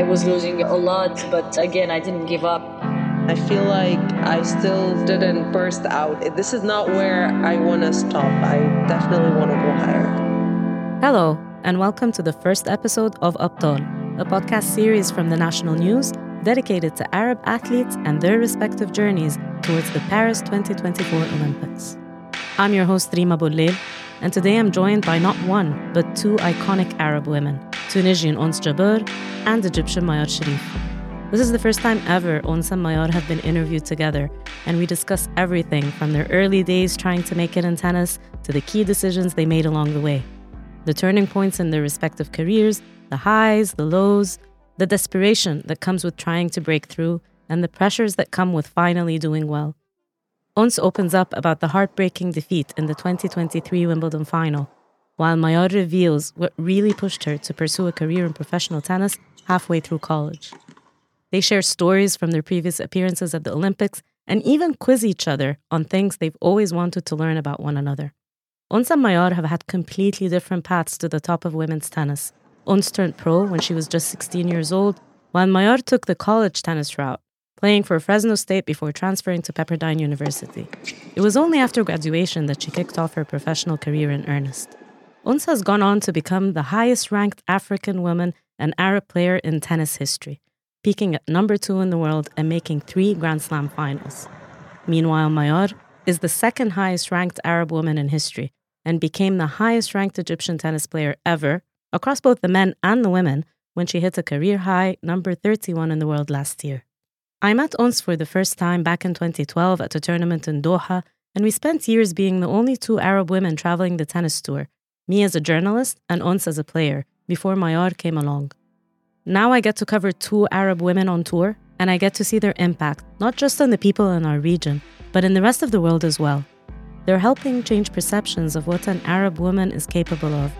I was losing a lot, but again, I didn't give up. I feel like I still didn't burst out. This is not where I want to stop. I definitely want to go higher. Hello, and welcome to the first episode of Abtal, a podcast series from the National News dedicated to Arab athletes and their respective journeys towards the Paris 2024 Olympics. I'm your host, Reem Abulleil, and today I'm joined by not one, but two iconic Arab women Tunisian Ons Jabeur and Egyptian Mayar Sherif. This is the first time ever Ons and Mayar have been interviewed together, and we discuss everything from their early days trying to make it in tennis to the key decisions they made along the way. The turning points in their respective careers, the highs, the lows, the desperation that comes with trying to break through, and the pressures that come with finally doing well. Ons opens up about the heartbreaking defeat in the 2023 Wimbledon final, while Mayar reveals what really pushed her to pursue a career in professional tennis halfway through college. They share stories from their previous appearances at the Olympics and even quiz each other on things they've always wanted to learn about one another. Ons and Mayar have had completely different paths to the top of women's tennis. Ons turned pro when she was just 16 years old, while Mayar took the college tennis route, playing for Fresno State before transferring to Pepperdine University. It was only after graduation that she kicked off her professional career in earnest. Ons has gone on to become the highest ranked African woman and Arab player in tennis history peaking at number two in the world and making three Grand Slam finals. Meanwhile, Mayar is the second highest ranked Arab woman in history and became the highest ranked Egyptian tennis player ever across both the men and the women when she hit a career high number 31 in the world last year. I met Ons for the first time back in 2012 at a tournament in Doha, and we spent years being the only two Arab women traveling the tennis tour, me as a journalist and Ons as a player, before Mayar came along. Now I get to cover two Arab women on tour, and I get to see their impact, not just on the people in our region, but in the rest of the world as well. They're helping change perceptions of what an Arab woman is capable of,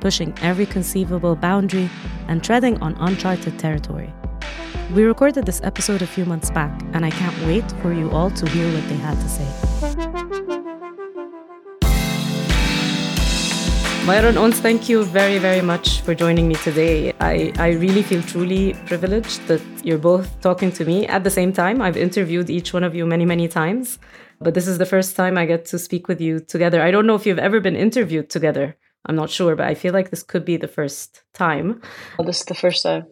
pushing every conceivable boundary and treading on uncharted territory. We recorded this episode a few months back, and I can't wait for you all to hear what they had to say. Myron Ons, thank you very, very much for joining me today. I, I really feel truly privileged that you're both talking to me at the same time. I've interviewed each one of you many, many times, but this is the first time I get to speak with you together. I don't know if you've ever been interviewed together. I'm not sure, but I feel like this could be the first time. Well, this is the first time.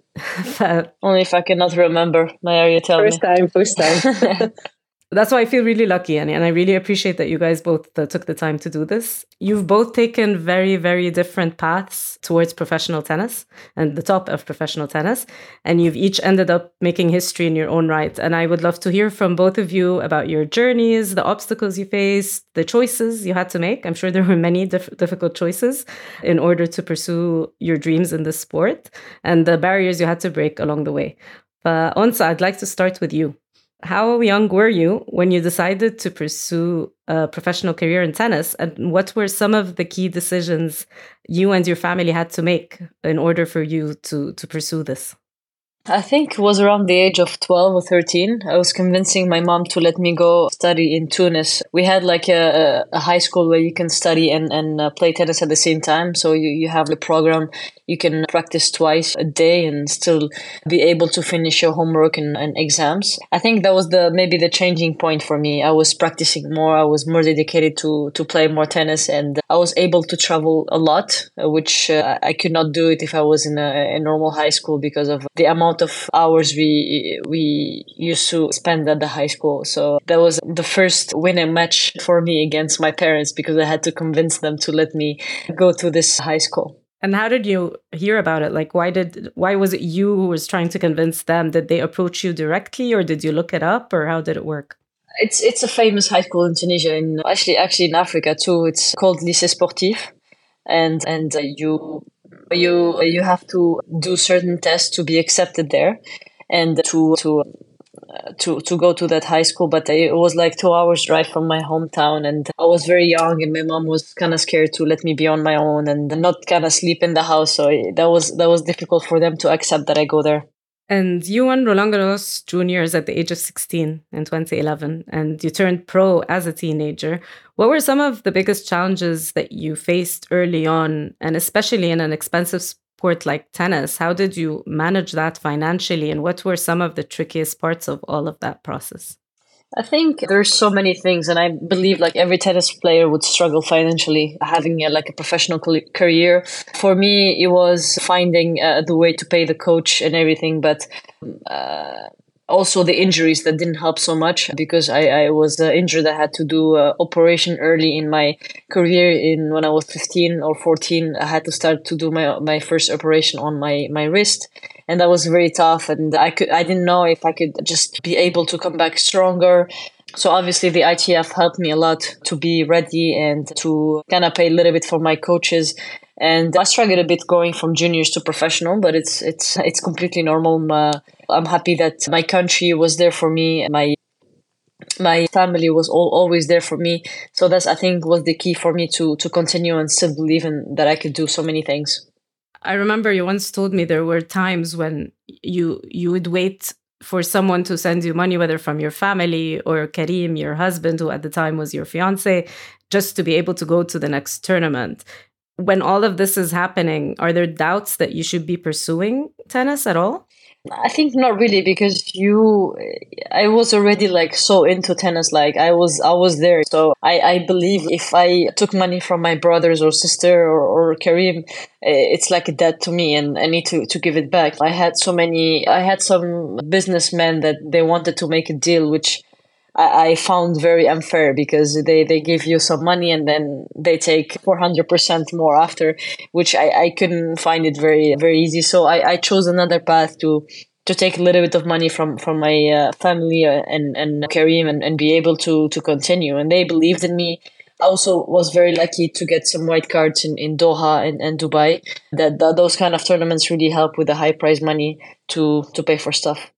Only if I cannot remember. Mayar, you tell first me. First time, first time. that's why I feel really lucky, and, and I really appreciate that you guys both uh, took the time to do this. You've both taken very, very different paths towards professional tennis and the top of professional tennis, and you've each ended up making history in your own right. And I would love to hear from both of you about your journeys, the obstacles you faced, the choices you had to make. I'm sure there were many dif- difficult choices in order to pursue your dreams in this sport, and the barriers you had to break along the way. But Onsa, I'd like to start with you how young were you when you decided to pursue a professional career in tennis? And what were some of the key decisions you and your family had to make in order for you to, to pursue this? I think it was around the age of 12 or 13. I was convincing my mom to let me go study in Tunis. We had like a, a high school where you can study and, and uh, play tennis at the same time. So you, you have the program, you can practice twice a day and still be able to finish your homework and, and exams. I think that was the maybe the changing point for me. I was practicing more. I was more dedicated to, to play more tennis and I was able to travel a lot, which uh, I could not do it if I was in a, a normal high school because of the amount amount of hours we we used to spend at the high school. So that was the first winning match for me against my parents because I had to convince them to let me go to this high school. And how did you hear about it? Like, why did why was it you who was trying to convince them? Did they approach you directly, or did you look it up, or how did it work? It's it's a famous high school in Tunisia, and actually actually in Africa too. It's called Lycée Sportif, and and uh, you you you have to do certain tests to be accepted there and to to uh, to to go to that high school. But it was like 2 hours drive from my hometown and I was very young and my mom was kind of scared to let me be on my own and not kind of sleep in the house. So that was that was difficult for them to accept that I go there and you won Roland Garros juniors at the age of 16 in 2011, and you turned pro as a teenager. What were some of the biggest challenges that you faced early on, and especially in an expensive sport like tennis. How did you manage that financially, and what were some of the trickiest parts of all of that process? I think there's so many things, and I believe like every tennis player would struggle financially having a, like a professional career. For me, it was finding uh, the way to pay the coach and everything, but uh, also the injuries that didn't help so much because I, I was uh, injured. I had to do uh, operation early in my career. In when I was fifteen or fourteen, I had to start to do my my first operation on my my wrist, and that was very tough. And I could I didn't know if I could just be able to come back stronger. So obviously the ITF helped me a lot to be ready and to kind of pay a little bit for my coaches and I struggled a bit going from juniors to professional, but it's it's it's completely normal. Uh, I'm happy that my country was there for me. My my family was all, always there for me. So that's I think was the key for me to to continue and still believe in that I could do so many things. I remember you once told me there were times when you you would wait for someone to send you money, whether from your family or Karim, your husband, who at the time was your fiance, just to be able to go to the next tournament when all of this is happening, are there doubts that you should be pursuing tennis at all? I think not really because you I was already like so into tennis like I was I was there. So I I believe if I took money from my brothers or sister or, or Karim eh, it's like a debt to me and I need to to give it back. I had so many I had some businessmen that they wanted to make a deal which I, found very unfair because they, they give you some money and then they take 400% more after, which I, I couldn't find it very, very easy. So I, I chose another path to, to take a little bit of money from, from my uh, family uh, and, and Karim and, and be able to, to continue. And they believed in me. I also was very lucky to get some wild cards in, in Doha and, and Dubai. That, that those kind of tournaments really help with the high prize money to to pay for stuff.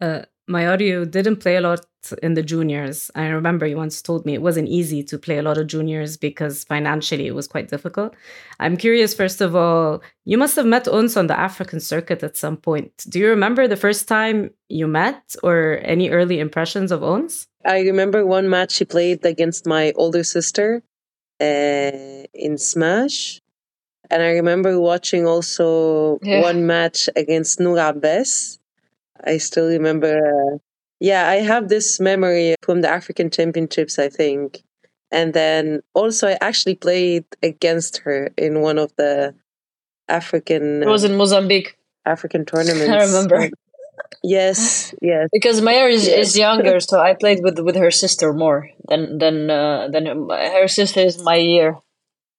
Uh, my audio didn't play a lot in the juniors. I remember you once told me it wasn't easy to play a lot of juniors because financially it was quite difficult. I'm curious, first of all, you must have met Ons on the African circuit at some point. Do you remember the first time you met or any early impressions of Ons? I remember one match she played against my older sister uh, in Smash. And I remember watching also yeah. one match against Noor Abbas I still remember. Uh, yeah, I have this memory from the African Championships, I think. And then also, I actually played against her in one of the African. It was in Mozambique. African tournaments. I remember. Yes, yes. Because Maya is, yes. is younger, so I played with with her sister more than than uh, than her sister is my year.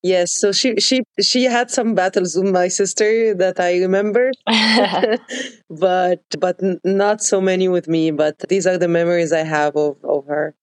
Yes, so she she she had some battles with my sister that I remember, but but not so many with me. But these are the memories I have of of her.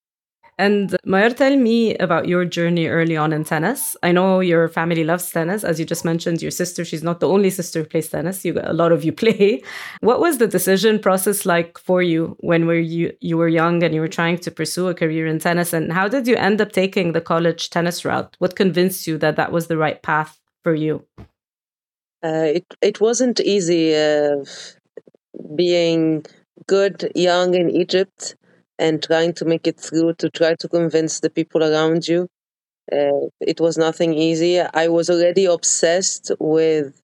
And Mayar, tell me about your journey early on in tennis. I know your family loves tennis. As you just mentioned, your sister, she's not the only sister who plays tennis. You a lot of you play. What was the decision process like for you when were you you were young and you were trying to pursue a career in tennis? And how did you end up taking the college tennis route? What convinced you that that was the right path for you? Uh, it it wasn't easy uh, being good young in Egypt and trying to make it through to try to convince the people around you. Uh, it was nothing easy. I was already obsessed with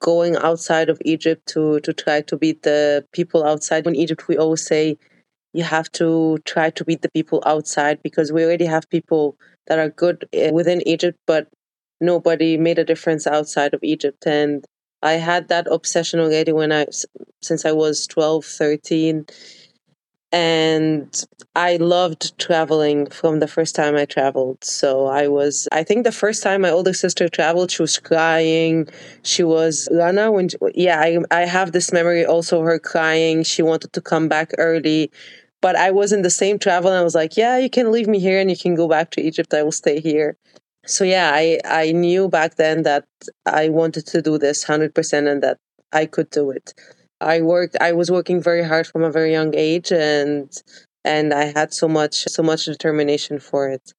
going outside of Egypt to to try to beat the people outside. In Egypt, we always say you have to try to beat the people outside because we already have people that are good uh, within Egypt, but nobody made a difference outside of Egypt. And I had that obsession already when I, since I was 12, 13 and I loved traveling from the first time I traveled. So I was, I think the first time my older sister traveled, she was crying. She was Rana when, yeah, I, I have this memory also her crying. She wanted to come back early, but I was in the same travel and I was like, yeah, you can leave me here and you can go back to Egypt. I will stay here. So yeah, I, I knew back then that I wanted to do this 100% and that I could do it. I worked I was working very hard from a very young age and and I had so much so much determination for it.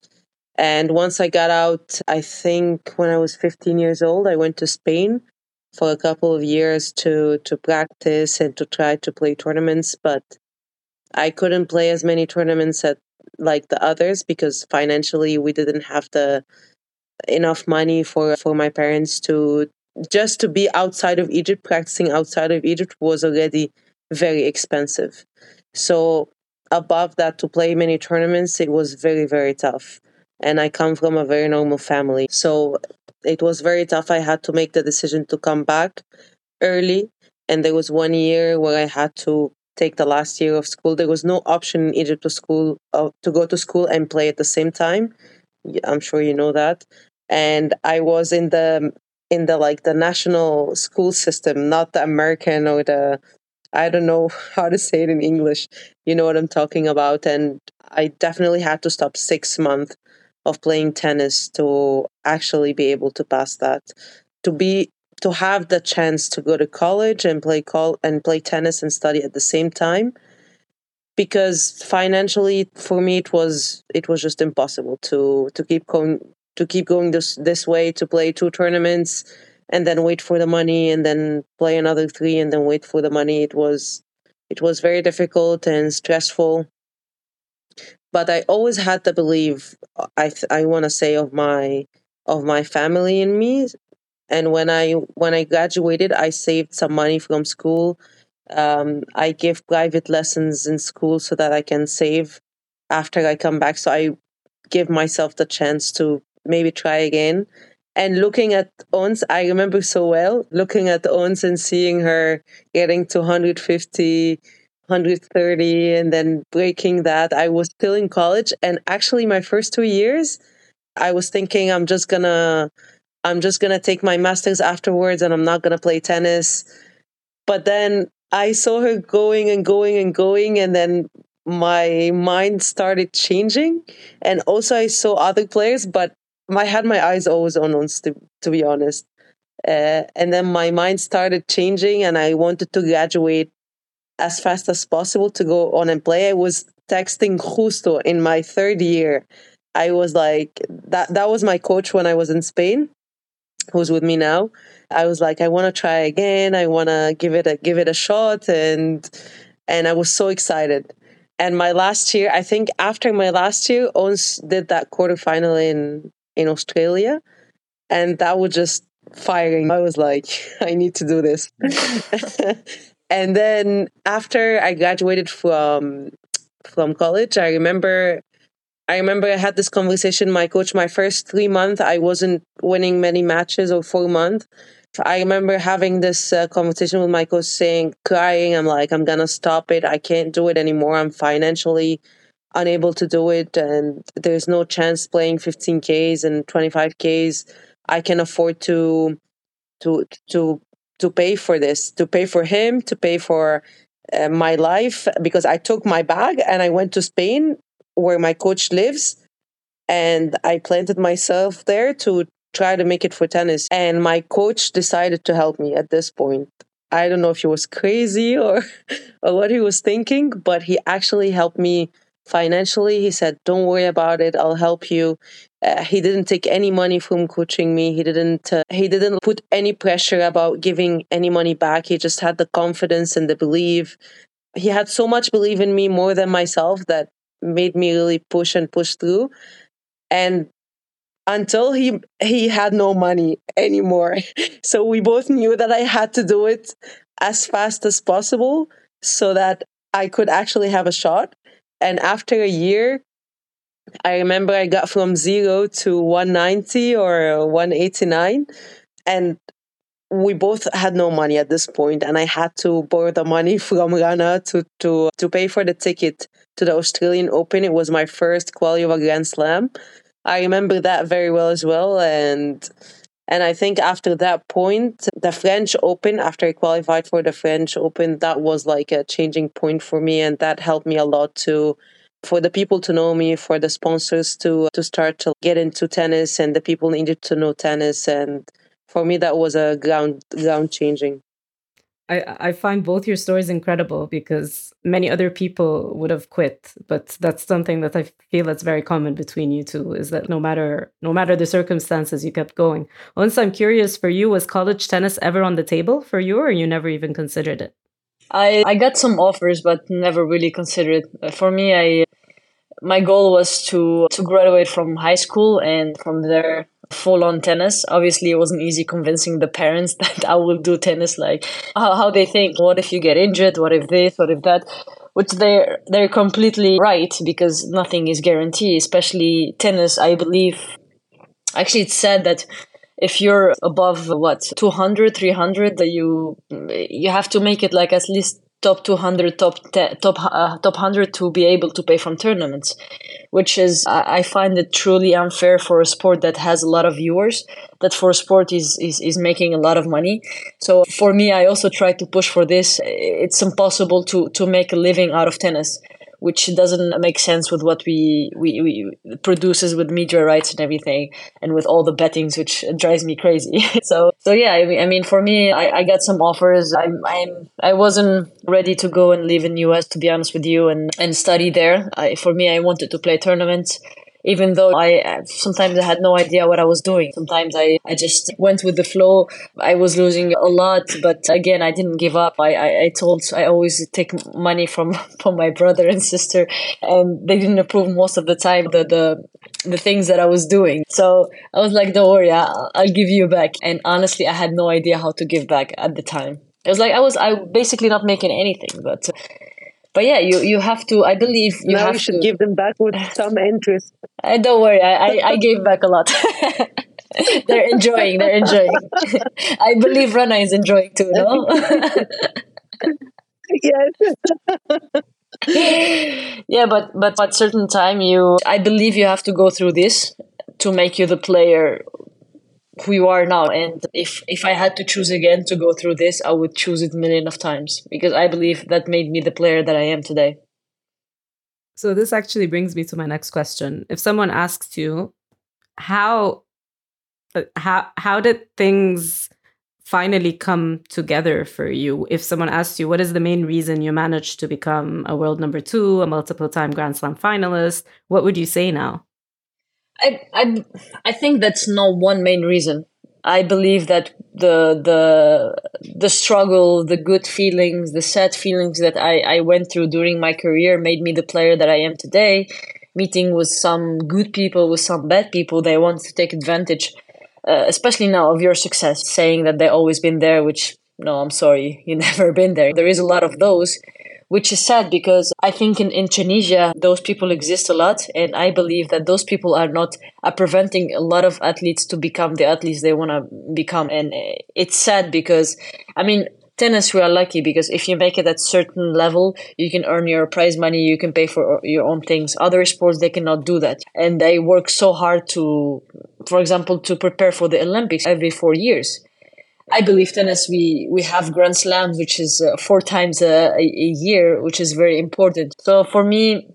And once I got out, I think when I was 15 years old, I went to Spain for a couple of years to to practice and to try to play tournaments, but I couldn't play as many tournaments at like the others because financially we didn't have the enough money for for my parents to just to be outside of Egypt, practicing outside of Egypt was already very expensive. So above that, to play many tournaments, it was very, very tough. And I come from a very normal family. So it was very tough. I had to make the decision to come back early. And there was one year where I had to take the last year of school. There was no option in Egypt to school uh, to go to school and play at the same time. I'm sure you know that. And I was in the in the like the national school system, not the American or the I don't know how to say it in English. You know what I'm talking about. And I definitely had to stop six months of playing tennis to actually be able to pass that. To be to have the chance to go to college and play call and play tennis and study at the same time because financially for me it was it was just impossible to to keep going to keep going this this way to play two tournaments and then wait for the money and then play another three and then wait for the money. It was it was very difficult and stressful. But i always had to believe i i want to say of my of my family and me. And when i when i graduated i saved some money from school. Um, i give private lessons in school so that i can save after i come back. So i give myself the chance to maybe try again and looking at Ons, I remember so well looking at Ons and seeing her getting to 150, 130, and then breaking that. I was still in college, and actually, my first two years, I was thinking I'm just gonna, I'm just gonna take my masters afterwards, and I'm not gonna play tennis. But then I saw her going and going and going, and then my mind started changing and also i saw other players but I had my eyes always on Ons to, to be honest. Uh, and then my mind started changing and I wanted to graduate as fast as possible to go on and play. I was texting Justo in my third year. I was like, that, that was my coach when I was in Spain, who's with me now. I was like, I want to try again. I want to give it a, give it a shot. And, and I was so excited. And my last year, I think after my last year, Ons did that quarterfinal in in Australia. And that was just firing. I was like, I need to do this. and then after I graduated from from college, I remember I remember I had this conversation my coach my first 3 months I wasn't winning many matches or 4 months. I remember having this uh, conversation with my coach saying crying I'm like I'm going to stop it. I can't do it anymore. I'm financially unable to do it and there's no chance playing 15ks and 25ks i can afford to to to to pay for this to pay for him to pay for uh, my life because i took my bag and i went to spain where my coach lives and i planted myself there to try to make it for tennis. And my coach decided to help me at this point. I don't know if he was crazy or or what he was thinking but he actually helped me financially. He said, "Don't worry about it. I'll help you." Uh, he didn't take any money from coaching me. He didn't. Uh, he didn't put any pressure about giving any money back. He just had the confidence and the belief. He had so much belief in me more than myself that made me really push and push through. And until he he had no money anymore, so we both knew that I had to do it as fast as possible so that I could actually have a shot and after a year, I remember I got from zero to 190 or 189. And we both had no money at this point, and I had to borrow the money from Rana to, to, to pay for the ticket to the Australian Open. It was my first quality of a Grand Slam. I remember that very well as well. And and I think after that point, the French Open, after I qualified for the French Open, that was like a changing point for me. And that helped me a lot to for the people to know me, for the sponsors to to start to get into tennis and the people needed to know tennis. And for me that was a ground ground changing. I, I find both your stories incredible because many other people would have quit, but that's something that I feel that's very common between you two is that no matter no matter the circumstances, you kept going. Ons I'm curious for you, was college tennis ever on the table for you, or you never even considered it? I I got some offers, but never really considered it. For me, I my goal was to to graduate from high school, and from there full on tennis. Obviously, it wasn't easy convincing the parents that I will do tennis. Like how, how they think, what if you get injured? What if this? What if that? Which they're they're completely right because nothing is guaranteed. Especially tennis, I believe. Actually, it's said that if you're above what 200 300 that you you have to make it like at least top 200 top top uh, top 100 to be able to pay from tournaments which is I, find it truly unfair for a sport that has a lot of viewers that for a sport is, is is making a lot of money. So for me i also try to push for this. It's impossible to to make a living out of tennis which doesn't make sense with what we, we, we produces with media rights and everything and with all the bettings which drives me crazy. So so yeah I mean, I mean for me I, I got some offers. I'm, I'm I wasn't ready to go and live in US to be honest with you and and study there. I, for me I wanted to play tournaments even though I uh, sometimes I had no idea what I was doing. Sometimes I, I just went with the flow. I was losing a lot, but again, I didn't give up. I, I, I told I always take money from, from my brother and sister, and they didn't approve most of the time the, the the things that I was doing. So I was like, "Don't worry, I'll, I'll give you back." And honestly, I had no idea how to give back at the time. It was like I was I basically not making anything, but but yeah, you you have to. I believe you now have you should to, give them back with some interest. Uh, don't worry, I, I, I gave back a lot. they're enjoying. They're enjoying. I believe Rana is enjoying too. No. yes. yeah, but but at certain time, you I believe you have to go through this to make you the player who you are now. And if if I had to choose again to go through this, I would choose it million of times because I believe that made me the player that I am today. So this actually brings me to my next question. If someone asks you how uh, how how did things finally come together for you? If someone asks you what is the main reason you managed to become a world number 2, a multiple time Grand Slam finalist, what would you say now? I, I, I think that's not one main reason. I believe that the the the struggle, the good feelings, the sad feelings that I, I went through during my career made me the player that I am today. Meeting with some good people, with some bad people, they want to take advantage, uh, especially now of your success, saying that they always been there. Which no, I'm sorry, you never been there. There is a lot of those, which is sad because I think in, in Tunisia, those people exist a lot. And I believe that those people are not are preventing a lot of athletes to become the athletes they want to become. And eh, it's sad because, I mean, tennis we are lucky because if you make it at certain level you can earn your prize money you can pay for uh, your own things other sports they cannot do that and they work so hard to for example to prepare for the olympics every four years I believe tennis we we have Grand Slams, which is uh, four times a, a, year, which is very important. So for me,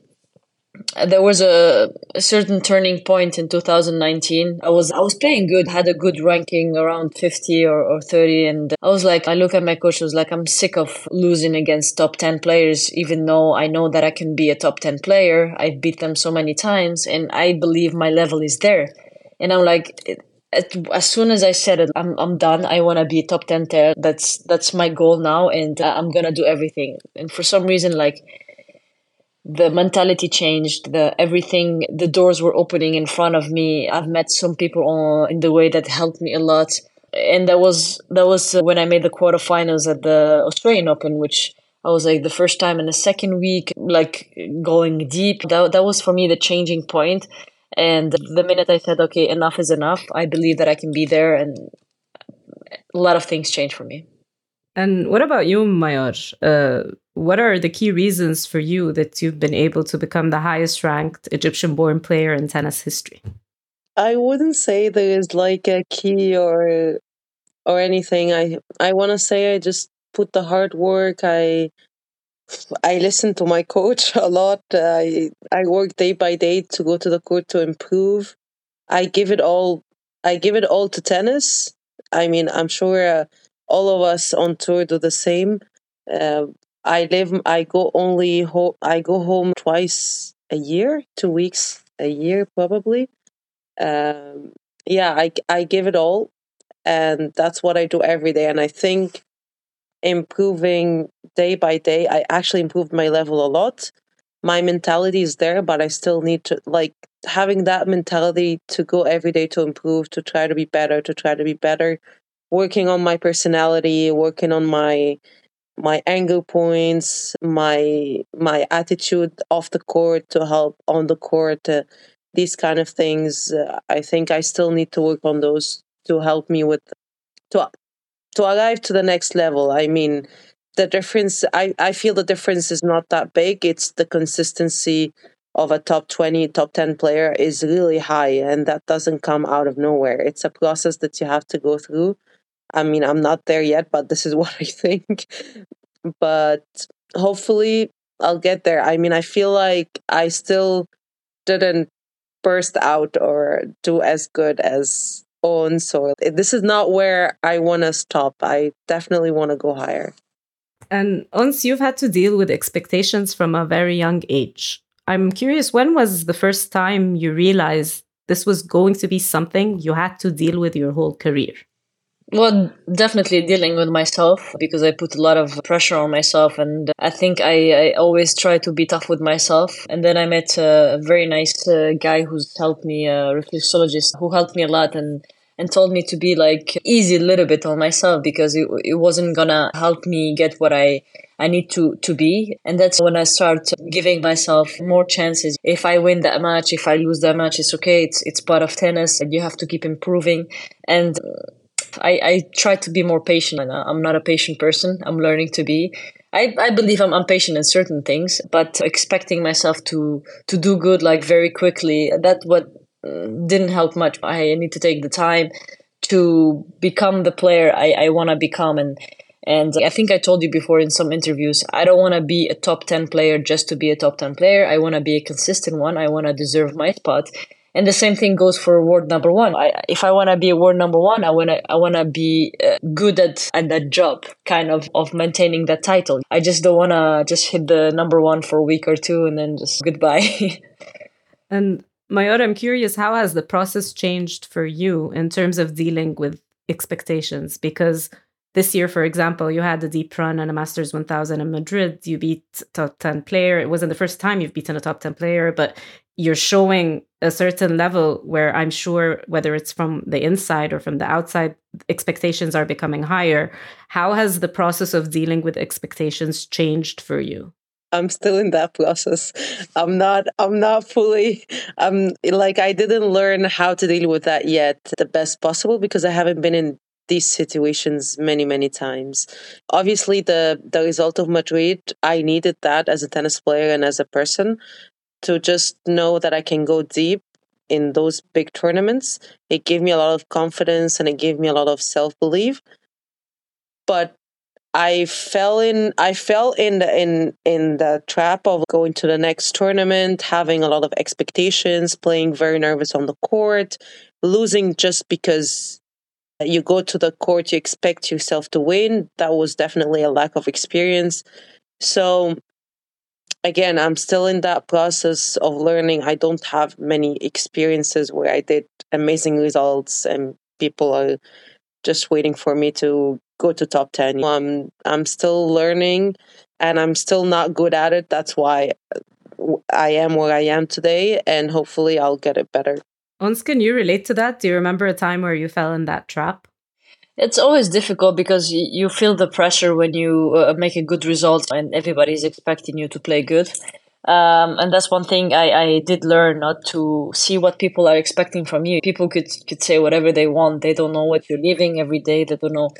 there was a, a, certain turning point in 2019. I was I was playing good, had a good ranking around 50 or, or 30, and I was like, I look at my coach, I was like, I'm sick of losing against top 10 players, even though I know that I can be a top 10 player. I beat them so many times, and I believe my level is there. And I'm like, as soon as I said it, I'm I'm done. I want to be top ten there. That's that's my goal now, and uh, I'm gonna do everything. And for some reason, like the mentality changed. The everything, the doors were opening in front of me. I've met some people on, in the way that helped me a lot, and that was that was uh, when I made the quarterfinals at the Australian Open, which. I was like the first time in the second week, like going deep. That, that was for me the changing point and the minute I said, okay, enough is enough, I believe that I can be there, and a lot of things changed for me. And what about you, Mayar? Uh, what are the key reasons for you that you've been able to become the highest ranked Egyptian born player in tennis history? I wouldn't say there is like a key or or anything. I I want to say I just put the hard work. I I listen to my coach a lot. I I work day by day to go to the court to improve. I give it all. I give it all to tennis. I mean, I'm sure uh, all of us on tour do the same. Uh, I live. I go only home. I go home twice a year, two weeks a year, probably. Um, yeah, I I give it all, and that's what I do every day. And I think improving day by day. I actually improved my level a lot. My mentality is there, but I still need to like having that mentality to go every day to improve, to try to be better, to try to be better, working on my personality, working on my my anger points, my my attitude off the court to help on the court, uh, these kind of things. Uh, I think I still need to work on those to help me with to to arrive to the next level. I mean, the difference. I I feel the difference is not that big. It's the consistency of a top 20 top 10 player is really high and that doesn't come out of nowhere it's a process that you have to go through I mean, I'm not there yet, but this is what I think. but hopefully, I'll get there. I mean, I feel like I still didn't burst out or do as good as Ons, soil. this is not where I want to stop. I definitely want to go higher. And Ons you've had to deal with expectations from a very young age. I'm curious, when was the first time you realized this was going to be something you had to deal with your whole career? Well, definitely dealing with myself because I put a lot of pressure on myself, and I think I, I always try to be tough with myself. And then I met a very nice uh, guy who's helped me, a reflexologist who helped me a lot and and told me to be like easy a little bit on myself because it, it wasn't gonna help me get what I I need to to be. And that's when I start giving myself more chances. If I win that match if I lose that match it's okay. It's it's part of tennis and you have to keep improving. And I, I try to be more patient. I'm not a patient person. I'm learning to be. I, I believe I'm impatient in certain things, but expecting myself to to do good like very quickly, that what mm, didn't help much. I need to take the time to become the player I, I want to become and and I think I told you before in some interviews, I don't want to be a top 10 player just to be a top 10 player. I want to be a consistent one. I want to deserve my spot. And the same thing goes for award number one. I, if I want to be award number one, I want to I want to be uh, good at at that job, kind of of maintaining that title. I just don't want to just hit the number one for a week or two and then just goodbye. and Mayar, I'm curious, how has the process changed for you in terms of dealing with expectations? Because this year, for example, you had a deep run and a Masters 1000 in Madrid. You beat top 10 player. It wasn't the first time you've beaten a top 10 player, but you're showing a certain level where I'm sure whether it's from the inside or from the outside, expectations are becoming higher. How has the process of dealing with expectations changed for you? I'm still in that process. I'm not I'm not fully I'm like I didn't learn how to deal with that yet the best possible because I haven't been in these situations many many times. Obviously the the result of madrid i needed that as a tennis player and as a person to just know that i can go deep in those big tournaments. It gave me a lot of confidence and it gave me a lot of self-belief. But I fell in I fell in the in in the trap of going to the next tournament, having a lot of expectations, playing very nervous on the court, losing just because you go to the court, you expect yourself to win. That was definitely a lack of experience. So, again, I'm still in that process of learning. I don't have many experiences where I did amazing results and people are just waiting for me to go to top 10. I'm, I'm still learning and I'm still not good at it. That's why uh, I am where I am today, and hopefully I'll get it better. Ons, can you relate to that? Do you remember a time where you fell in that trap? It's always difficult because you feel the pressure when you uh, make a good result and everybody's expecting you to play good. Um, and that's one thing I, I did learn not to see what people are expecting from you. People could, could say whatever they want. They don't know what you're living every day. They don't know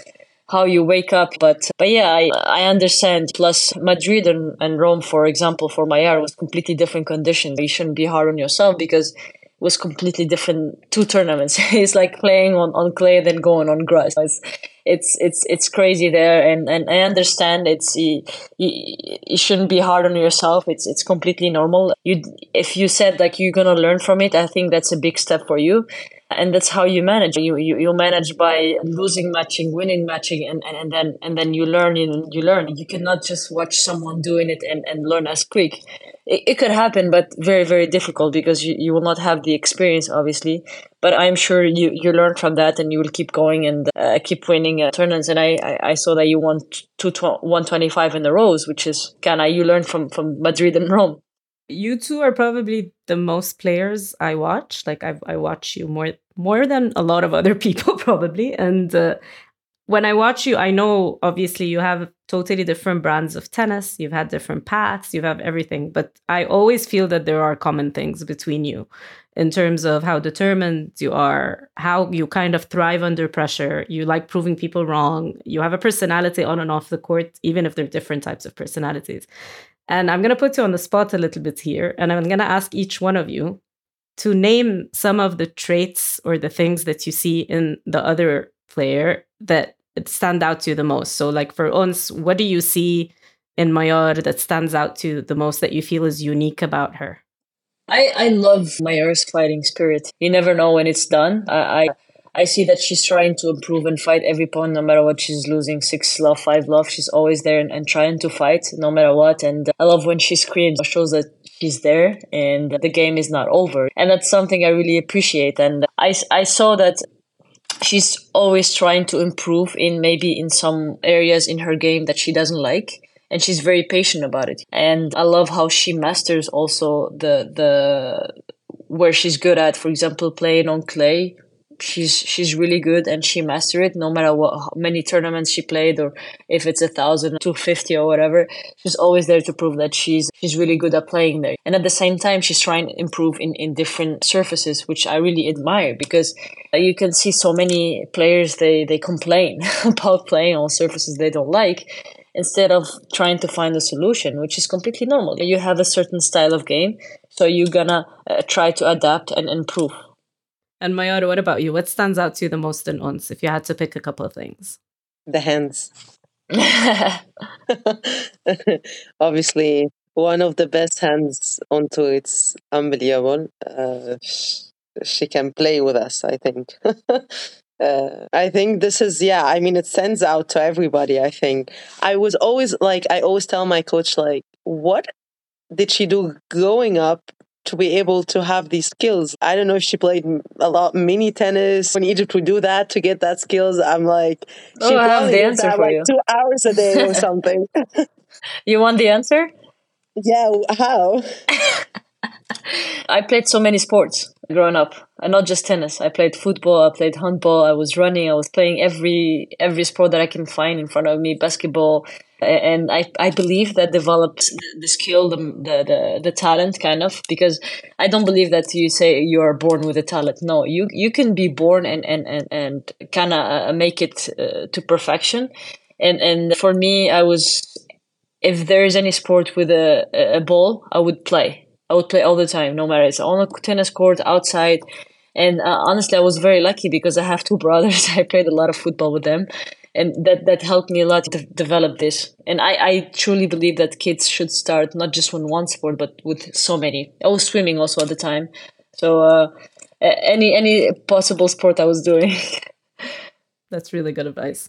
how you wake up. But but yeah, I, I understand. Plus Madrid and, and Rome, for example, for my Mayar was completely different conditions. You shouldn't be hard on yourself because was completely different two tournaments. It's like playing on, on clay then going on grass. It's it's it's, it's crazy there. And, and i understand it's you, you, shouldn't be hard on yourself. It's it's completely normal. You if you said like you're gonna learn from it i think that's a big step for you. And that's how you manage. You you, you manage by losing matching winning matching and, and, and then and then you learn and you learn. You cannot just watch someone doing it and, and learn as quick. It, it could happen but very very difficult because you, you will not have the experience obviously but i'm sure you you learn from that and you will keep going and uh, keep winning uh, tournaments and I, I, I saw that you won two, 125 in the rows which is kind of you learned from from madrid and rome you two are probably the most players I watch. Like I, I watch you more more than a lot of other people probably. And uh, when I watch you, I know obviously you have totally different brands of tennis. You've had different paths. You have everything, but I always feel that there are common things between you in terms of how determined you are, how you kind of thrive under pressure. You like proving people wrong. You have a personality on and off the court, even if they're different types of personalities. And I'm going to put you on the spot a little bit here. And I'm going to ask each one of you to name some of the traits or the things that you see in the other player that stand out to you the most. So, like for Ons, what do you see in Mayar that stands out to you the most that you feel is unique about her? I, I love Mayar's fighting spirit. You never know when it's done. I, I I see that she's trying to improve and fight every point, no matter what she's losing. Six love, five love. She's always there and, and trying to fight, no matter what. And I love when she screams, shows that she's there and the game is not over. And that's something I really appreciate. And I, I saw that she's always trying to improve in maybe in some areas in her game that she doesn't like and she's very patient about it. And i love how she masters also the the where she's good at for example playing on clay. She's she's really good and she mastered it no matter what how many tournaments she played or if it's a thousand two fifty or whatever. She's always there to prove that she's she's really good at playing there. And at the same time she's trying to improve in in different surfaces which i really admire because you can see so many players they they complain about playing on surfaces they don't like instead of trying to find a solution which is completely normal you have a certain style of game so you're gonna uh, try to adapt and improve and Mayar, what about you? What stands out to you the most in Ons if you had to pick a couple of things? The hands. Obviously, one of the best hands on tour. It's unbelievable. Uh, she can play with us, I think. Uh, I think this is yeah. I mean, it sends out to everybody. I think I was always like I always tell my coach like, what did she do growing up to be able to have these skills. I don't know if she played a lot mini tennis. When Egypt would do that to get that skills, I'm like, oh, she oh, probably the answer for like you. two hours a day or something. you want the answer? Yeah, how? I played so many sports growing up, and not just tennis. I played football, I played handball, I was running, I was playing every every sport that I can find in front of me, basketball, and I, I believe that develops the skill the, the, the, talent kind of because i don't believe that you say you are born with a talent. No you you can be born and and and, and kind of uh, make it uh, to perfection. And and for me i was if there is any sport with a, a ball i would play i would play all the time no matter it's on a tennis court outside. And uh, honestly i was very lucky because i have two brothers. I played a lot of football with them. And that that helped me a lot to develop this. And I, I truly believe that kids should start not just with one sport but with so many. I was swimming also at the time. So uh, any any possible sport i was doing. That's really good advice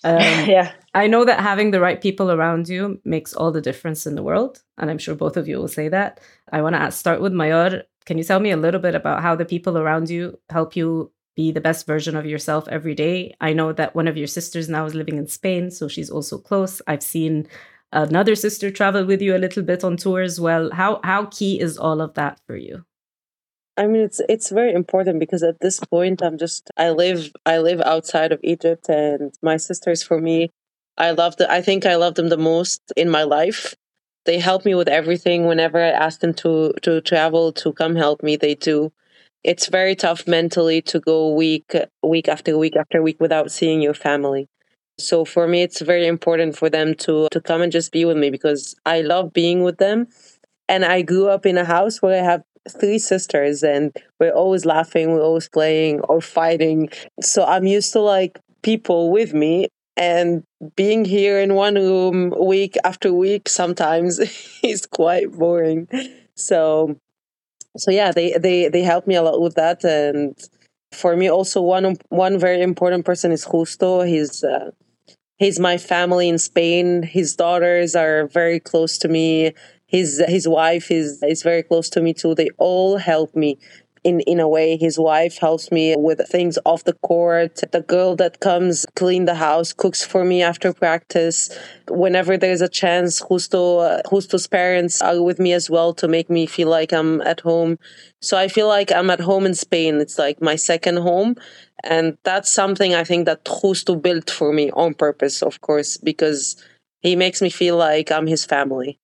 um, yeah i know that having the right people around you makes all the difference in the world and i'm sure both of you will say that i want to start with Mayar can you tell me a little bit about how the people around you help you be the best version of yourself every day. I know that one of your sisters now is living in Spain, so she's also close. I've seen another sister travel with you a little bit on tour as well. How how key is all of that for you? I mean it's it's very important because at this point I'm just I live I live outside of Egypt and my sisters for me I love the I think I love them the most in my life. They help me with everything. Whenever I ask them to to travel to come help me they do. It's very tough mentally to go week week after week after week without seeing your family. So for me it's very important for them to to come and just be with me because i love being with them. And i grew up in a house where i have three sisters and we're always laughing we're always playing or fighting. So i'm used to like people with me and being here in one room week after week sometimes is quite boring. So so yeah they they they help me a lot with that. And for me also one one very important person is justo. He's uh, he's my family in spain. His daughters are very close to me his his wife is is very close to me too they all help me in, in a way. His wife helps me with things off the court. The girl that comes clean the house, cooks for me after practice. Whenever there's a chance, Justo, uh, Justo's parents are with me as well to make me feel like I'm at home. So I feel like I'm at home in Spain. It's like my second home. And that's something I think that Justo built for me on purpose, of course, because he makes me feel like I'm his family.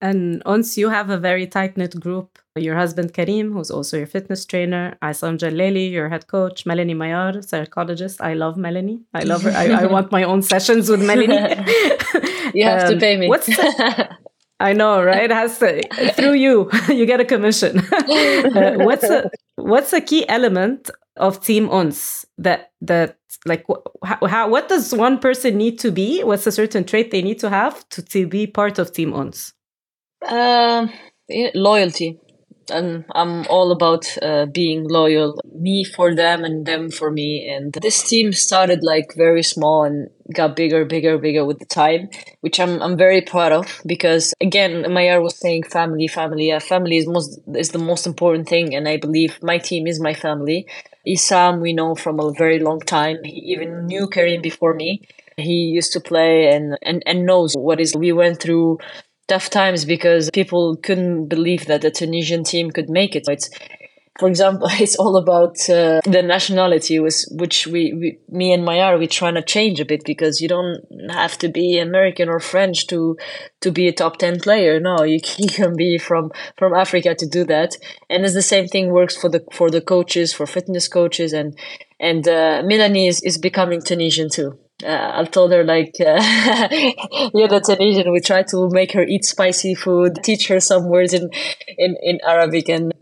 And once you have a very tight knit group, your husband Karim, who's also your fitness trainer, Isam Jellali, your head coach, Melanie Maillard, psychologist. I love Melanie. I love her. I, I want my own sessions with Melanie. you have um, to pay me. What's the, I know, right? It has to, through you, you get a commission. uh, what's a what's a key element of Team ons that that like how, how what does one person need to be? What's a certain trait they need to have to, to be part of Team Ons? Um, loyalty. And I'm all about uh, being loyal, me for them and them for me. And this team started like very small and got bigger, bigger, bigger with the time, which I'm I'm very proud of because again, Mayar was saying family, family. Family is most is the most important thing, and I believe my team is my family. Isam, we know from a very long time. He even knew Karim before me. He used to play and and and knows what is we went through tough times because people couldn't believe that the Tunisian team could make it. It's, for example, it's all about uh, the nationality, was which we, we, me and Mayar, we trying to change a bit because you don't have to be American or French to to be a top ten player. No, you, can be from from Africa to do that, and it's the same thing works for the for the coaches, for fitness coaches, and and uh, is becoming Tunisian too uh, I've told her like uh, you're the Tunisian. We try to make her eat spicy food, teach her some words in in in Arabic, and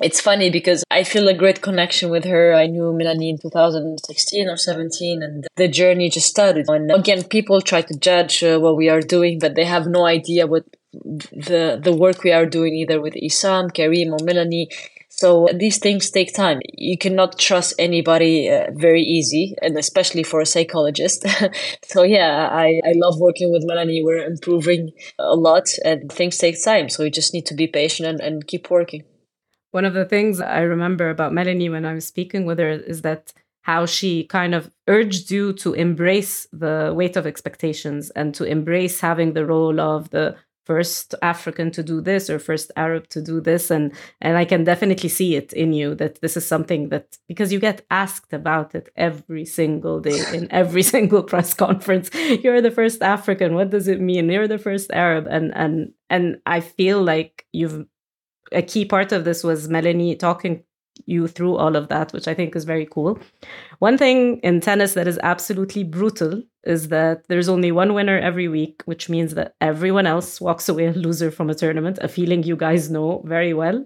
it's funny because I feel a great connection with her. I knew Melanie in 2016 or 17, and the journey just started. And again, people try to judge uh, what we are doing, but they have no idea what the the work we are doing either with Isam, Karim, or Melanie so these things take time. You cannot trust anybody uh, very easy, and especially for a psychologist. so yeah, I, I love working with Melanie. We're improving a lot, and things take time. So you just need to be patient and, and keep working. One of the things I remember about Melanie when I was speaking with her is that how she kind of urged you to embrace the weight of expectations and to embrace having the role of the first african to do this or first arab to do this. And and i can definitely see it in you that this is something that because you get asked about it every single day in every single press conference. You're the first african. What does it mean? You're the first arab. And and and i feel like you've a key part of this was melanie talking you through all of that, which I think is very cool. One thing in tennis that is absolutely brutal is that there's only one winner every week, which means that everyone else walks away a loser from a tournament, a feeling you guys know very well.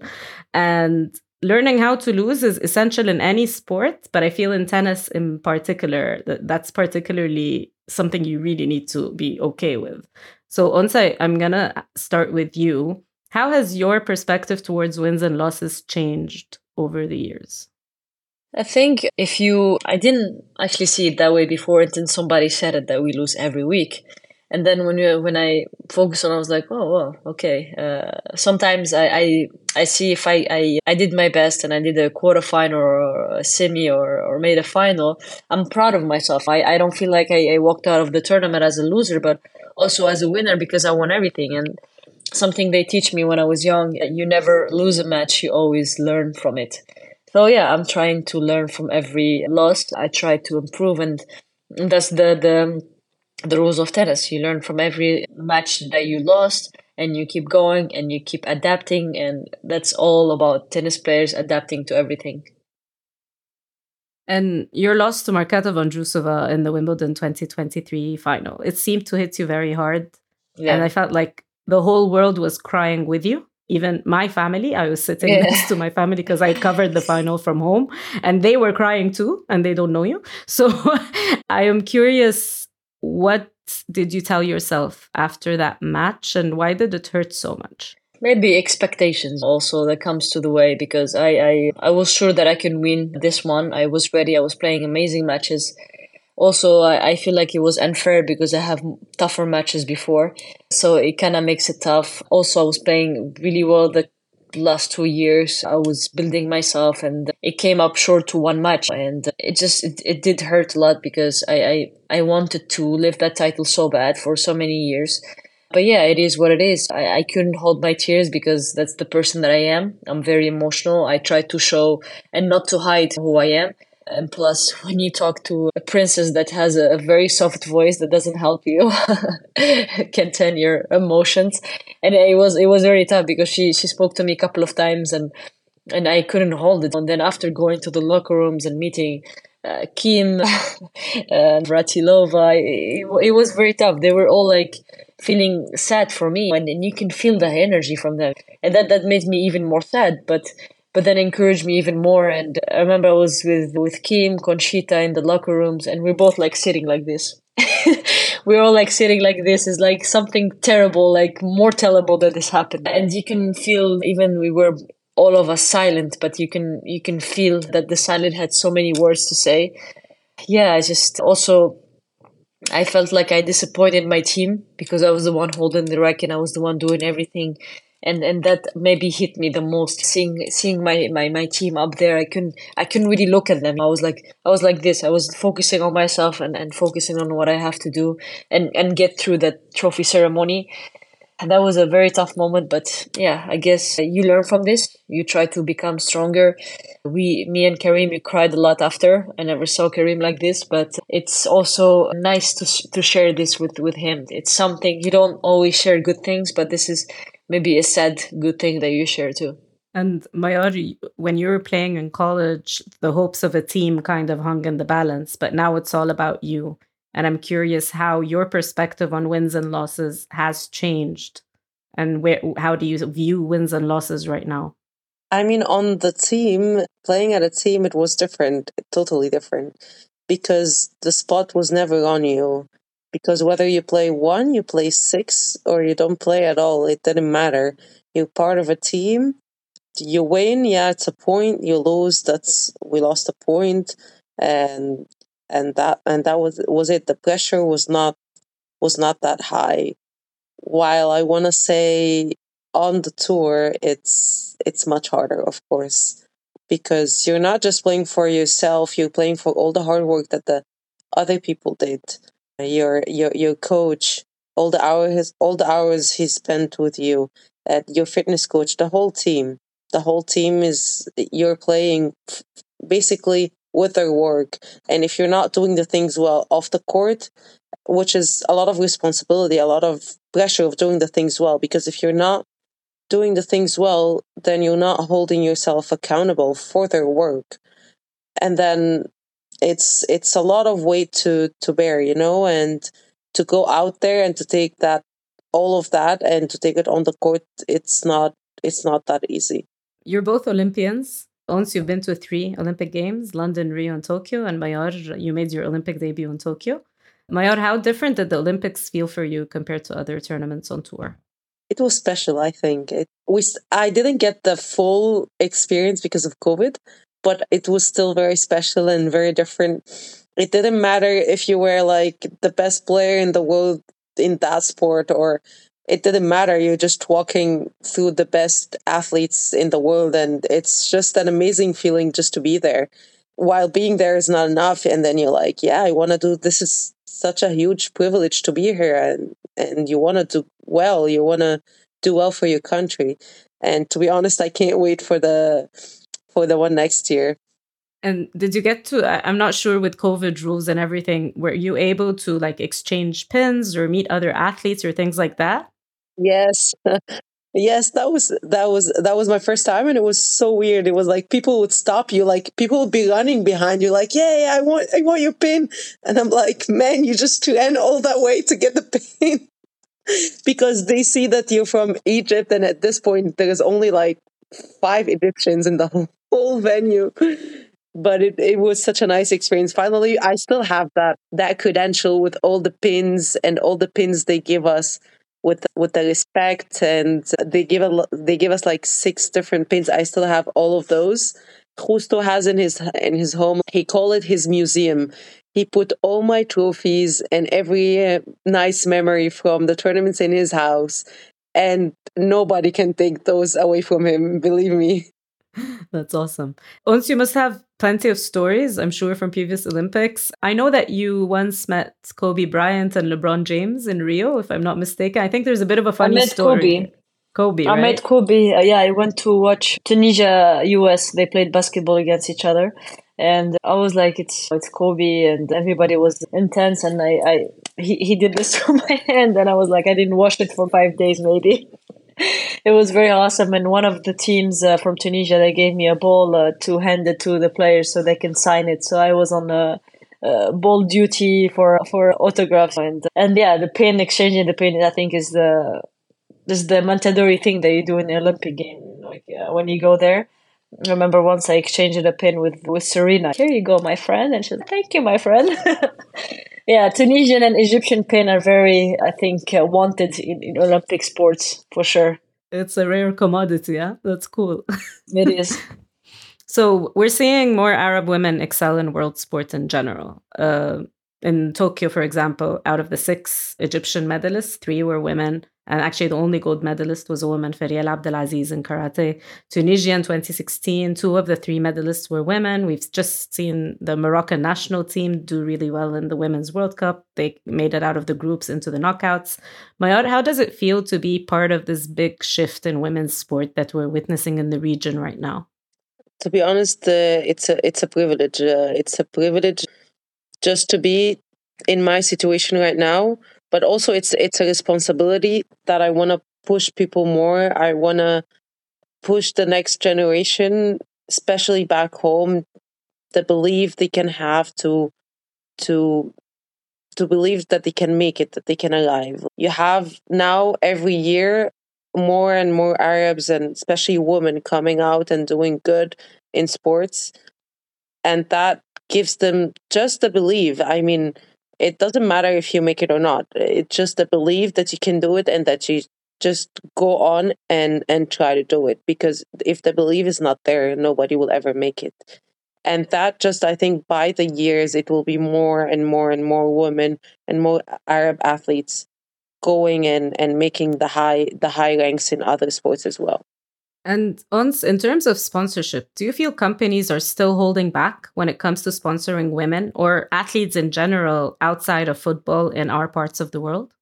And learning how to lose is essential in any sport, but I feel in tennis in particular, that that's particularly something you really need to be okay with. So, Onsa, I'm going to start with you. How has your perspective towards wins and losses changed over the years? I think if you, I didn't actually see it that way before until somebody said it that we lose every week. And then when you, when I focus on, I was like, oh, well, okay. Uh, sometimes I, I, I see if I, I, I did my best and I did a quarterfinal or a semi or, or made a final. I'm proud of myself. I, I don't feel like I, I walked out of the tournament as a loser, but also as a winner because I won everything. And something they teach me when I was young. You never lose a match, you always learn from it. So yeah, I'm trying to learn from every loss. I try to improve and that's the the the rules of tennis. You learn from every match that you lost and you keep going and you keep adapting and that's all about tennis players adapting to everything. And your loss to Marketa Vondrousova in the Wimbledon 2023 final, it seemed to hit you very hard. Yeah. And I felt like the whole world was crying with you. Even my family i was sitting yeah. next to my family because i covered the final from home and they were crying too and they don't know you. So i am curious what did you tell yourself after that match and why did it hurt so much? Maybe expectations also that comes to the way because I, I i was sure that i can win this one. I was ready. I was playing amazing matches also I, I feel like it was unfair because I have tougher matches before, so it kind of makes it tough. Also, I was playing really well the last two years I was building myself and it came up short to one match and it just it, it did hurt a lot because I, I I wanted to lift that title so bad for so many years. But yeah, it is what it is. I, I couldn't hold my tears because that's the person that I am. I'm very emotional. I try to show and not to hide who I am. And plus, when you talk to a princess that has a, a very soft voice that doesn't help you contain your emotions, and it was it was very tough because she she spoke to me a couple of times and and I couldn't hold it. And then after going to the locker rooms and meeting uh, Kim and Navratilova, it, it was very tough. They were all like feeling sad for me, and, and you can feel the energy from them, and that that made me even more sad. But but then encouraged me even more. And I remember I was with with Kim, Conchita in the locker rooms, and we're both like sitting like this. we're all like sitting like this is like something terrible, like more terrible that this happened. And you can feel even we were all of us silent, but you can you can feel that the silent had so many words to say. Yeah, I just also I felt like I disappointed my team because I was the one holding the rack and I was the one doing everything and and that maybe hit me the most seeing seeing my, my my team up there. I couldn't i couldn't really look at them. I was like i was like this. I was focusing on myself and, and focusing on what i have to do and and get through that trophy ceremony. And that was a very tough moment but yeah i guess you learn from this. You try to become stronger. We me and karim we cried a lot after. I never saw karim like this but it's also nice to to share this with with him. It's something you don't always share good things but this is maybe a sad good thing that you share too. And Mayar, when you were playing in college, the hopes of a team kind of hung in the balance, but now it's all about you. And I'm curious how your perspective on wins and losses has changed, and where how do you view wins and losses right now? I mean, on the team, playing at a team, it was different, totally different, because the spot was never on you because whether you play one, you play six, or you don't play at all, it didn't matter. You're part of a team. You win, yeah, it's a point. You lose, that's we lost a point, and and that and that was was it. The pressure was not was not that high. While I want to say on the tour, it's it's much harder, of course, because you're not just playing for yourself. You're playing for all the hard work that the other people did your your your coach, all the hours all the hours he spent with you, at your fitness coach, the whole team. The whole team is you're playing basically with their work. And if you're not doing the things well off the court, which is a lot of responsibility, a lot of pressure of doing the things well, because if you're not doing the things well, then you're not holding yourself accountable for their work. And then it's it's a lot of weight to to bear you know and to go out there and to take that all of that and to take it on the court it's not it's not that easy you're both olympians Ons you've been to three Olympic Games, London, Rio, and Tokyo. And Mayar, you made your Olympic debut in Tokyo. Mayar, how different did the Olympics feel for you compared to other tournaments on tour? It was special, I think. It, we, I didn't get the full experience because of COVID, but it was still very special and very different. It didn't matter if you were like the best player in the world in that sport or it didn't matter. You're just walking through the best athletes in the world, and it's just an amazing feeling just to be there. While being there is not enough, and then you're like, yeah, I want to do this. Is such a huge privilege to be here, and and you want to do well. You want to do well for your country. And to be honest, I can't wait for the for the one next year. And did you get to? I'm not sure with COVID rules and everything. Were you able to like exchange pins or meet other athletes or things like that? Yes, yes. That was that was that was my first time, and it was so weird. It was like people would stop you, like people would be running behind you, like, "Yeah, yeah I want, I want your pin," and I'm like, "Man, you just ran all that way to get the pin." because they see that you're from Egypt, and at this point, there's only like five Egyptians in the whole venue. But it, it was such a nice experience. Finally, I still have that that credential with all the pins and all the pins they give us with with the respect and they give a, they give us like six different pins. I still have all of those. Justo has in his in his home. He called it his museum. He put all my trophies and every uh, nice memory from the tournaments in his house and nobody can take those away from him. Believe me. That's awesome. Ons you must have plenty of stories, I'm sure, from previous Olympics. I know that you once met Kobe Bryant and LeBron James in Rio, if I'm not mistaken. I think there's a bit of a funny story. I met story. Kobe. Kobe, I right? met Kobe. Uh, yeah, I went to watch Tunisia, US. They played basketball against each other, and I was like, "It's it's Kobe," and everybody was intense. And I, I he, he did this to my hand, and I was like, I didn't wash it for five days, maybe. it was very awesome. And one of the teams uh, from Tunisia, they gave me a ball uh, to hand it to the players so they can sign it. So I was on a uh, ball duty for for autographs and and yeah, the pin exchanging the pin. I think is the is the mandatory thing that you do in the Olympic game. Like uh, when you go there. I remember once I exchanged a pin with with Serena. Here you go, my friend, and she said, "Thank you, my friend." yeah, Tunisian and Egyptian pin are very, I think, uh, wanted in, in Olympic sports for sure. It's a rare commodity, yeah? That's cool. It is. so we're seeing more Arab women excel in world sports in general. Uh, in Tokyo, for example, out of the six Egyptian medalists, three were women. And actually, the only gold medalist was a woman, Ferial Abdelaziz, in karate. Tunisia in 2016, two of the three medalists were women. We've just seen the Moroccan national team do really well in the Women's World Cup. They made it out of the groups into the knockouts. Mayar, how does it feel to be part of this big shift in women's sport that we're witnessing in the region right now? To be honest, uh, it's a it's a privilege. Uh, it's a privilege just to be in my situation right now but also it's it's a responsibility that I want to push people more. I want to push the next generation, especially back home, the belief they can have to to to believe that they can make it, that they can arrive. You have now every year more and more Arabs and especially women coming out and doing good in sports. And that gives them just the belief. I mean, it doesn't matter if you make it or not. It's just a belief that you can do it and that you just go on and and try to do it. Because if the belief is not there nobody will ever make it. And that just i think by the years it will be more and more and more women and more arab athletes going and and making the high the high ranks in other sports as well and Ons, in terms of sponsorship, do you feel companies are still holding back when it comes to sponsoring women or athletes in general outside of football in our parts of the world?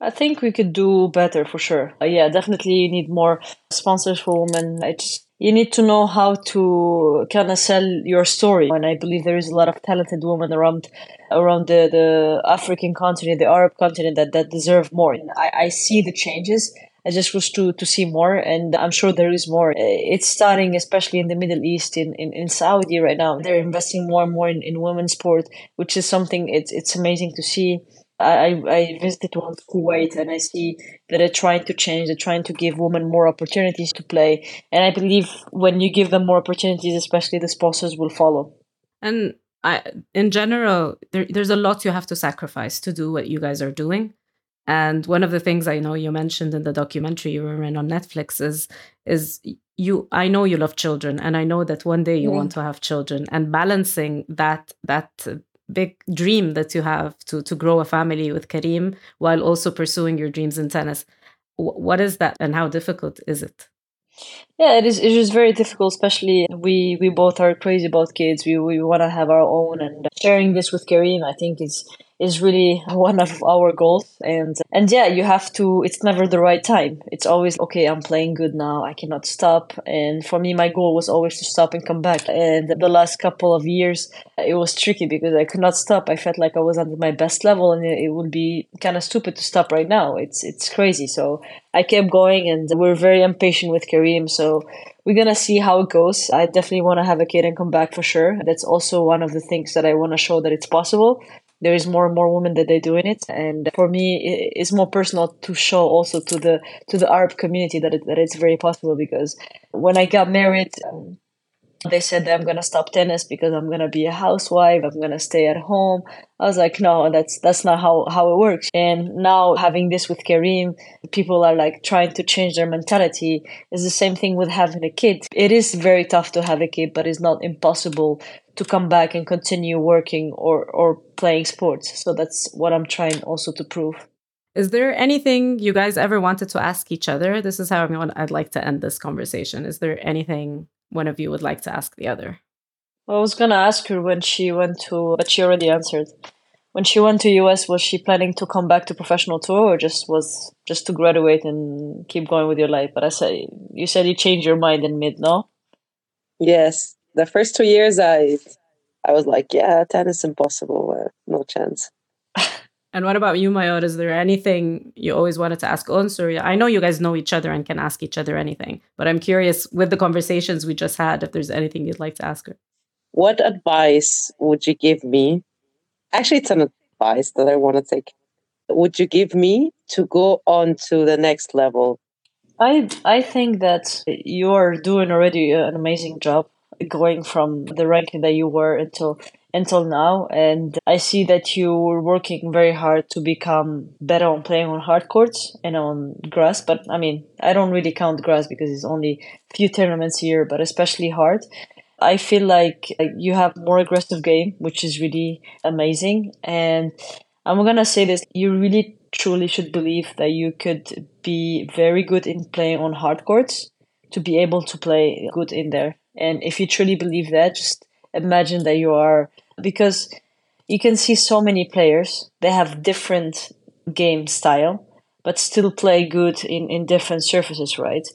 I think we could do better for sure. Uh, yeah, definitely you need more sponsors for women. It's you need to know how to kind of sell your story and i believe there is a lot of talented women around around the, the african continent the arab continent that, that deserve more and I, I see the changes I just wish to, to see more, and I'm sure there is more. It's starting, especially in the Middle East, in, in, in Saudi right now. They're investing more and more in, in women's sport, which is something it's it's amazing to see. I, I visited once Kuwait and I see that they're trying to change, they're trying to give women more opportunities to play. And I believe when you give them more opportunities, especially the sponsors will follow. And I, in general, there, there's a lot you have to sacrifice to do what you guys are doing. And one of the things I know you mentioned in the documentary you were in on Netflix is is you I know you love children and I know that one day you yeah. want mm-hmm. to have children and balancing that that big dream that you have to to grow a family with Karim while also pursuing your dreams in tennis. What is that and how difficult is it? Yeah, it is. It is very difficult, especially we we both are crazy about kids. We we want to have our own, and sharing this with Karim, I think is is really one of our goals. And and yeah you have to it's never the right time. It's always okay i'm playing good now. I cannot stop. And for me my goal was always to stop and come back. And the last couple of years it was tricky because i could not stop. I felt like i was at my best level and it, would be kind of stupid to stop right now. It's it's crazy. So i kept going and we're very impatient with karim so we're gonna see how it goes. I definitely want to have a kid and come back for sure. That's also one of the things that i want to show that it's possible there is more and more women that they're doing it. And for me it's more personal to show also to the to the arab community that, it, that it's very possible because when i got married um, they said that i'm going to stop tennis because i'm going to be a housewife i'm going to stay at home i was like no that's that's not how how it works and now having this with karim people are like trying to change their mentality it's the same thing with having a kid it is very tough to have a kid but it's not impossible to come back and continue working or or playing sports. So that's what I'm trying also to prove. Is there anything you guys ever wanted to ask each other? This is how I'd like to end this conversation. Is there anything one of you would like to ask the other? I was gonna ask her when she went to, but she already answered. When she went to US, was she planning to come back to professional tour, or just was just to graduate and keep going with your life? But I said you said you changed your mind in mid, no? Yes, the first two years, I I was like, yeah, tennis impossible, uh, no chance. And what about you, Mayar? Is there anything you always wanted to ask oh, Ons? Or I know you guys know each other and can ask each other anything, but I'm curious with the conversations we just had, if there's anything you'd like to ask her. What advice would you give me? Actually, it's an advice that I want to take. Would you give me to go on to the next level? I I think that you're doing already an amazing job going from the ranking that you were until until now and i see that you were working very hard to become better on playing on hard courts and on grass but i mean i don't really count grass because it's only few tournaments here but especially hard. I feel like you have more aggressive game which is really amazing and i'm gonna say this you really truly should believe that you could be very good in playing on hard courts to be able to play good in there. And if you truly believe that just imagine that you are because you can see so many players they have different game style but still play good in, in different surfaces right?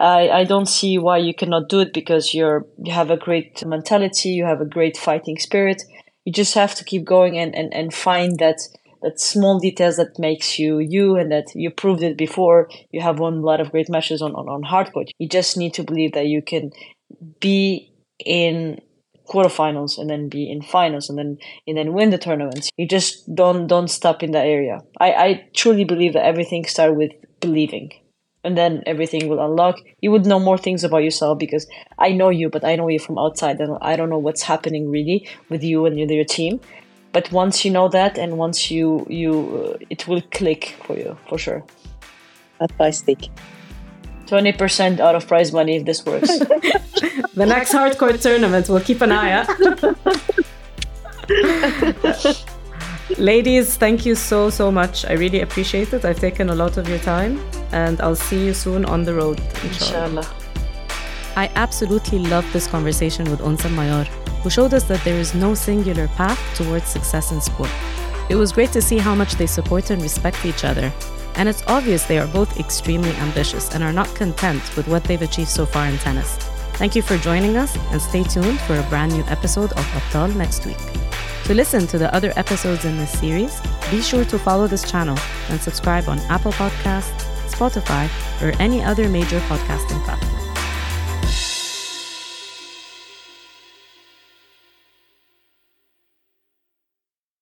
I, I don't see why you cannot do it because you're you have a great mentality you have a great fighting spirit. You just have to keep going and, and, and find that that small details that makes you you and that you proved it before. You have won a lot of great matches on, on, on hardcourt. You just need to believe that you can be in quarterfinals and then be in finals and then and then win the tournaments. You just don't don't stop in that area. I, I truly believe that everything starts with believing. And then everything will unlock. You would know more things about yourself because I know you, but I know you from outside, and I don't know what's happening really with you and your team. But once you know that, and once you you, uh, it will click for you for sure. Stick. 20% out of prize money if this works. the next hardcourt tournament, we'll keep an eye out. Ladies, thank you so, so much. I really appreciate it. I've taken a lot of your time, and I'll see you soon on the road, inshallah. inshallah. I absolutely love this conversation with Ons Mayar, who showed us that there is no singular path towards success in sport. It was great to see how much they support and respect each other and it's obvious they are both extremely ambitious and are not content with what they've achieved so far in tennis. Thank you for joining us and stay tuned for a brand new episode of Abtal next week. To listen to the other episodes in this series, be sure to follow this channel and subscribe on Apple Podcasts, Spotify, or any other major podcasting platform.